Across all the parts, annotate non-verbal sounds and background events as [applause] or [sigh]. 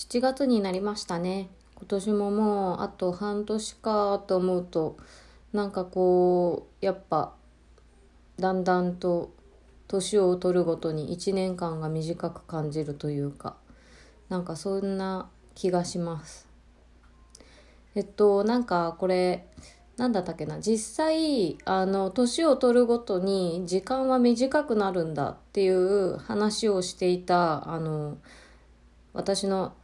7月になりましたね。今年ももうあと半年かと思うとなんかこうやっぱだんだんと年を取るごとに1年間が短く感じるというかなんかそんな気がします。えっとなんかこれなんだったっけな？実際あの年を取るごとに時間は短くなるんだっていう話をしていたあの私の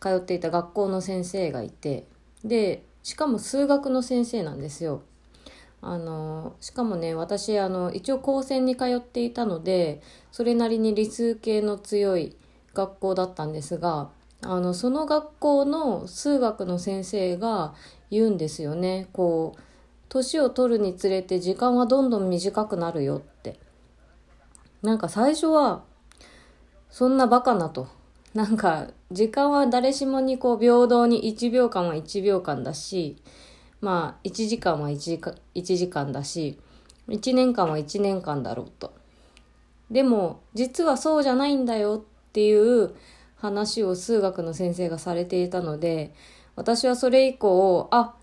通っていた学校の先生がいてでしかも数学の先生なんですよ。あのしかもね私あの一応高専に通っていたのでそれなりに理数系の強い学校だったんですがあのその学校の数学の先生が言うんですよね。こう年を取るにつれて時間はどんどん短くなるよって。なんか最初はそんなバカなと。なんか時間は誰しもにこう平等に1秒間は1秒間だしまあ1時間は 1, 時間1時間だし1年間は1年間だろうとでも実はそうじゃないんだよっていう話を数学の先生がされていたので私はそれ以降あ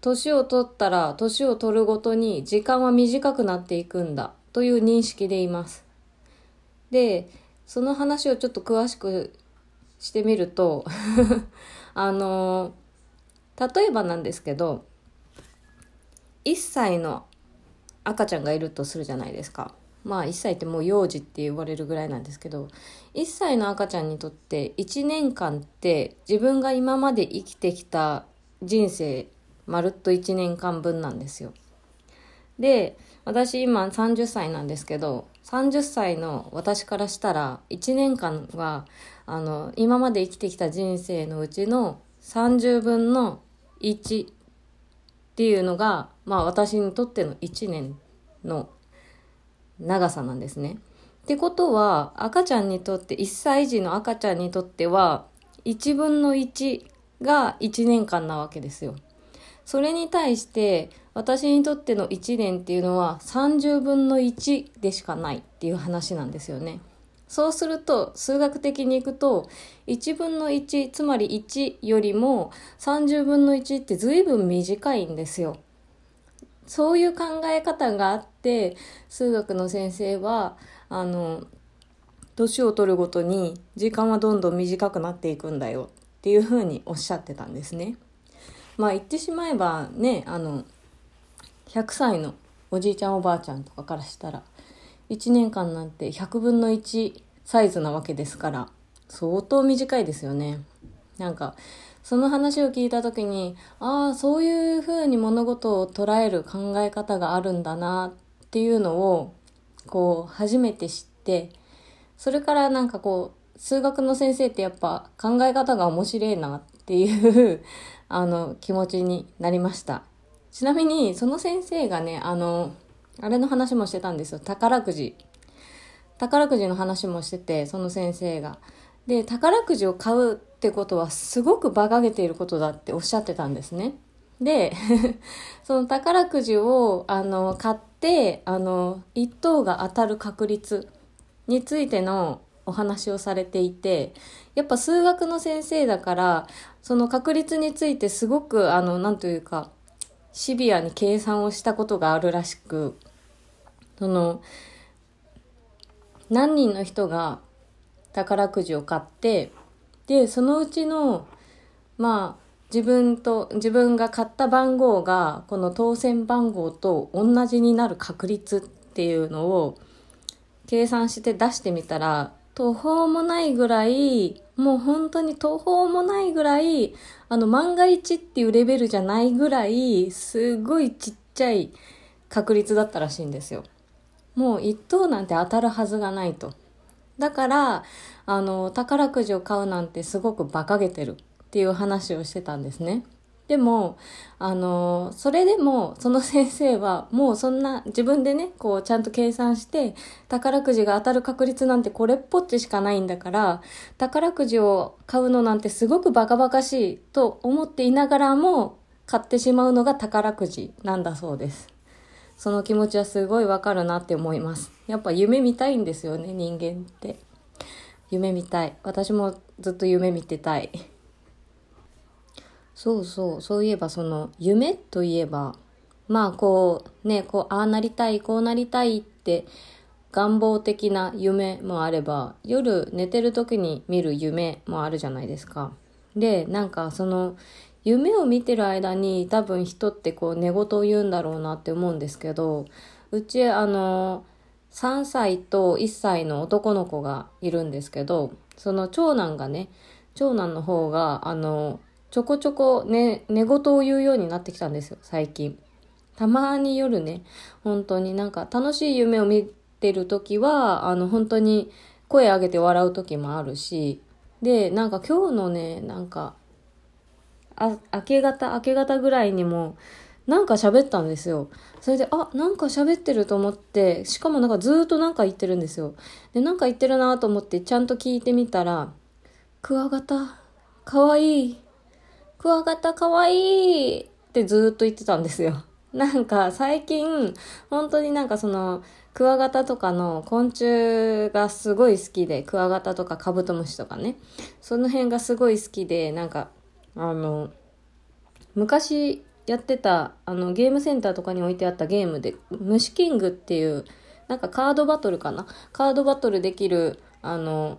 年を取ったら年を取るごとに時間は短くなっていくんだという認識でいます。で、その話をちょっと詳しくしてみると [laughs] あの、例えばなんですけど、1歳の赤ちゃんがいるとするじゃないですか。まあ1歳ってもう幼児って言われるぐらいなんですけど1歳の赤ちゃんにとって1年間って自分が今まで生きてきた人生まるっと1年間分なんですよ。で、私今30歳なんですけど、30歳の私からしたら1年間は、あの、今まで生きてきた人生のうちの30分の1っていうのが、まあ私にとっての1年の長さなんですね。ってことは、赤ちゃんにとって、1歳児の赤ちゃんにとっては、1分の1が1年間なわけですよ。それに対して私にとっての1年っていうのは30分の1でしかないっていう話なんですよね。そうすると数学的にいくと1分の1つまり1よりも30分の1って随分短いんですよ。そういう考え方があって数学の先生はあの年を取るごとに時間はどんどん短くなっていくんだよっていうふうにおっしゃってたんですね。まあ言ってしまえばねあの100歳のおじいちゃんおばあちゃんとかからしたら1年間なんて100分の1サイズなわけですから相当短いですよね。なんかその話を聞いた時にああそういうふうに物事を捉える考え方があるんだなっていうのをこう初めて知ってそれからなんかこう数学の先生ってやっぱ考え方が面白いなっていうあの、気持ちになりました。ちなみに、その先生がね、あの、あれの話もしてたんですよ。宝くじ。宝くじの話もしてて、その先生が。で、宝くじを買うってことはすごく馬鹿げていることだっておっしゃってたんですね。で、[laughs] その宝くじを、あの、買って、あの、一等が当たる確率についてのお話をされていて、やっぱ数学の先生だから、その確率についてすごく、あの、なんというか、シビアに計算をしたことがあるらしく、その、何人の人が宝くじを買って、で、そのうちの、まあ、自分と、自分が買った番号が、この当選番号と同じになる確率っていうのを計算して出してみたら、途方もないぐらい、もう本当に途方もないぐらい、あの、万が一っていうレベルじゃないぐらい、すごいちっちゃい確率だったらしいんですよ。もう一等なんて当たるはずがないと。だから、あの、宝くじを買うなんてすごく馬鹿げてるっていう話をしてたんですね。でも、あの、それでも、その先生は、もうそんな、自分でね、こう、ちゃんと計算して、宝くじが当たる確率なんてこれっぽっちしかないんだから、宝くじを買うのなんてすごくバカバカしいと思っていながらも、買ってしまうのが宝くじなんだそうです。その気持ちはすごいわかるなって思います。やっぱ夢見たいんですよね、人間って。夢見たい。私もずっと夢見てたい。そうそう、そういえばその夢といえば、まあこうね、こう、ああなりたい、こうなりたいって願望的な夢もあれば、夜寝てる時に見る夢もあるじゃないですか。で、なんかその夢を見てる間に多分人ってこう寝言を言うんだろうなって思うんですけど、うちあの、3歳と1歳の男の子がいるんですけど、その長男がね、長男の方が、あの、ちょこちょこね、寝言を言うようになってきたんですよ、最近。たまに夜ね、本当になんか楽しい夢を見てる時は、あの本当に声上げて笑う時もあるし、で、なんか今日のね、なんか、あ、明け方、明け方ぐらいにも、なんか喋ったんですよ。それで、あ、なんか喋ってると思って、しかもなんかずっとなんか言ってるんですよ。で、なんか言ってるなと思ってちゃんと聞いてみたら、クワガタ、かわいい。クワガタかわいいってずっと言ってたんですよ。[laughs] なんか最近、本当になんかその、クワガタとかの昆虫がすごい好きで、クワガタとかカブトムシとかね、その辺がすごい好きで、なんか、あの、昔やってた、あの、ゲームセンターとかに置いてあったゲームで、虫キングっていう、なんかカードバトルかな？カードバトルできる、あの、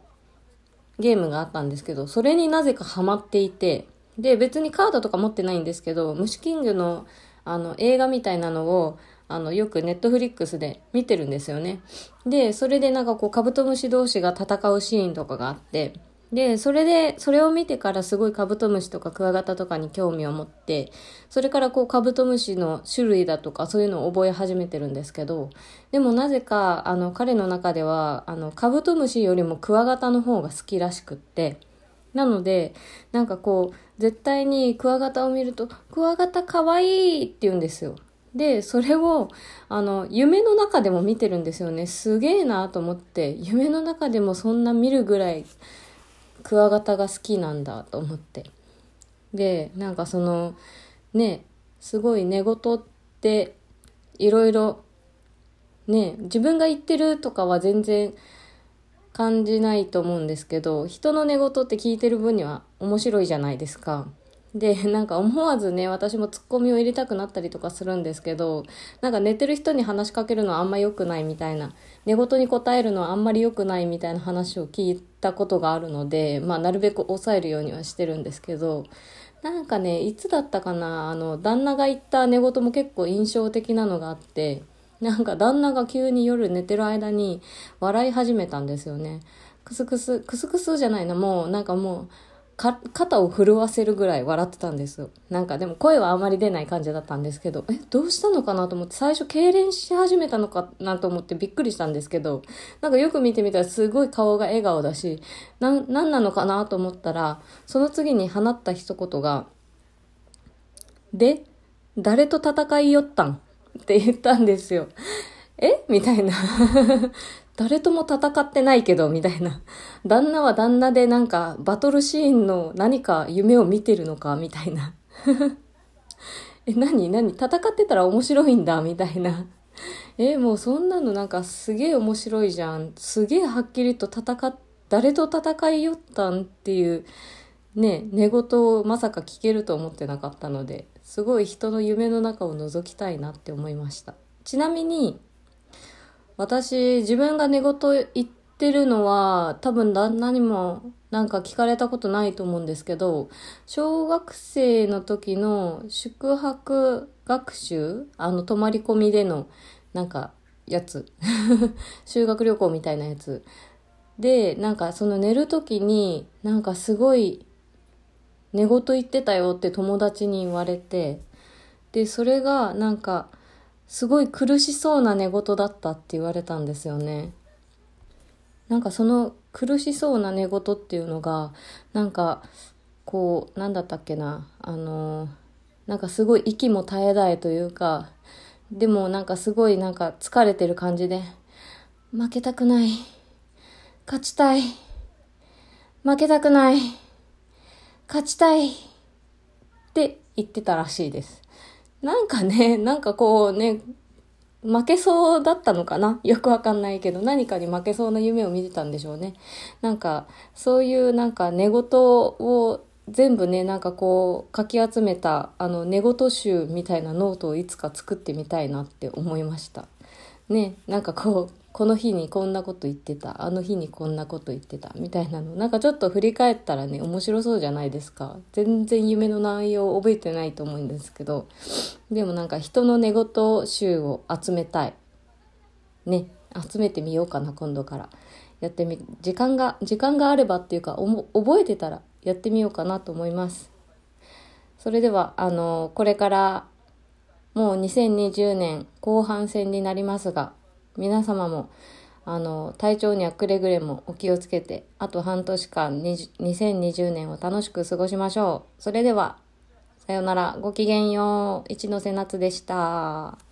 ゲームがあったんですけど、それになぜかハマっていて、で、別にカードとか持ってないんですけど、虫キングのあの映画みたいなのをあのよくネットフリックスで見てるんですよね。で、それでなんかこうカブトムシ同士が戦うシーンとかがあって、で、それで、それを見てからすごいカブトムシとかクワガタとかに興味を持って、それからこうカブトムシの種類だとかそういうのを覚え始めてるんですけど、でもなぜか、あの彼の中では、あのカブトムシよりもクワガタの方が好きらしくって、なので、なんかこう、絶対にクワガタを見ると、クワガタかわいいって言うんですよ。で、それを、あの、夢の中でも見てるんですよね。すげえなと思って、夢の中でもそんな見るぐらい、クワガタが好きなんだと思って。で、なんかその、ね、すごい寝言って、いろいろ、ね、自分が言ってるとかは全然、感じないと思うんですけど、人の寝言って聞いてる分には面白いじゃないですか。で、なんか思わずね、私もツッコミを入れたくなったりとかするんですけど、なんか寝てる人に話しかけるのはあんま良くないみたいな、寝言に答えるのはあんまり良くないみたいな話を聞いたことがあるので、まあなるべく抑えるようにはしてるんですけど、なんかね、いつだったかな、あの、旦那が言った寝言も結構印象的なのがあって、[laughs] なんか旦那が急に夜寝てる間に笑い始めたんですよね。クスクス、クスクスじゃないな、もうなんかもう、か、肩を震わせるぐらい笑ってたんですよ。なんかでも声はあまり出ない感じだったんですけど、え、どうしたのかなと思って、最初痙攣し始めたのかなと思ってびっくりしたんですけど、なんかよく見てみたらすごい顔が笑顔だし、な、なんなのかなと思ったら、その次に放った一言が、で、誰と戦いよったん？って言ったんですよ。え？みたいな。[laughs] 誰とも戦ってないけど、みたいな。旦那は旦那でなんかバトルシーンの何か夢を見てるのか、みたいな。[laughs] え、何？何？戦ってたら面白いんだ、みたいな。え、もうそんなのなんかすげえ面白いじゃん。すげえはっきりと戦っ、誰と戦いよったんっていうね、寝言をまさか聞けると思ってなかったので、すごい人の夢の中を覗きたいなって思いました。ちなみに、私、自分が寝言言ってるのは、多分旦那にもなんか聞かれたことないと思うんですけど、小学生の時の宿泊学習あの、泊まり込みでの、なんか、やつ。[laughs] 修学旅行みたいなやつ。で、なんかその寝る時に、なんかすごい寝言言ってたよって友達に言われて、で、それがなんか、すごい苦しそうな寝言だったって言われたんですよね。なんかその苦しそうな寝言っていうのが、なんか、こう、なんだったっけな、あの、なんかすごい息も絶え絶えというか、でもなんかすごいなんか疲れてる感じで、負けたくない。勝ちたい。負けたくない。勝ちたいって言ってたらしいです。なんかね、[laughs] なんかこうね、負けそうだったのかな？[laughs] よくわかんないけど、何かに負けそうな夢を見てたんでしょうね。なんか、そういうなんか寝言を全部ねなんかこうかき集めたあの寝言集みたいなノートをいつか作ってみたいなって思いましたねなんかこうこの日にこんなこと言ってたあの日にこんなこと言ってたみたいなの。なんかちょっと振り返ったらね面白そうじゃないですか。全然夢の内容を覚えてないと思うんですけど。でもなんか人の寝言集を集めたい。ね。集めてみようかな今度から。やってみ時間が時間があればっていうか覚えてたらやってみようかなと思います。それではあのこれからもう2020年後半戦になりますが皆様もあの体調にはくれぐれもお気をつけてあと半年間2020年を楽しく過ごしましょう。それではさよなら。ごきげんよう。一ノ瀬夏でした。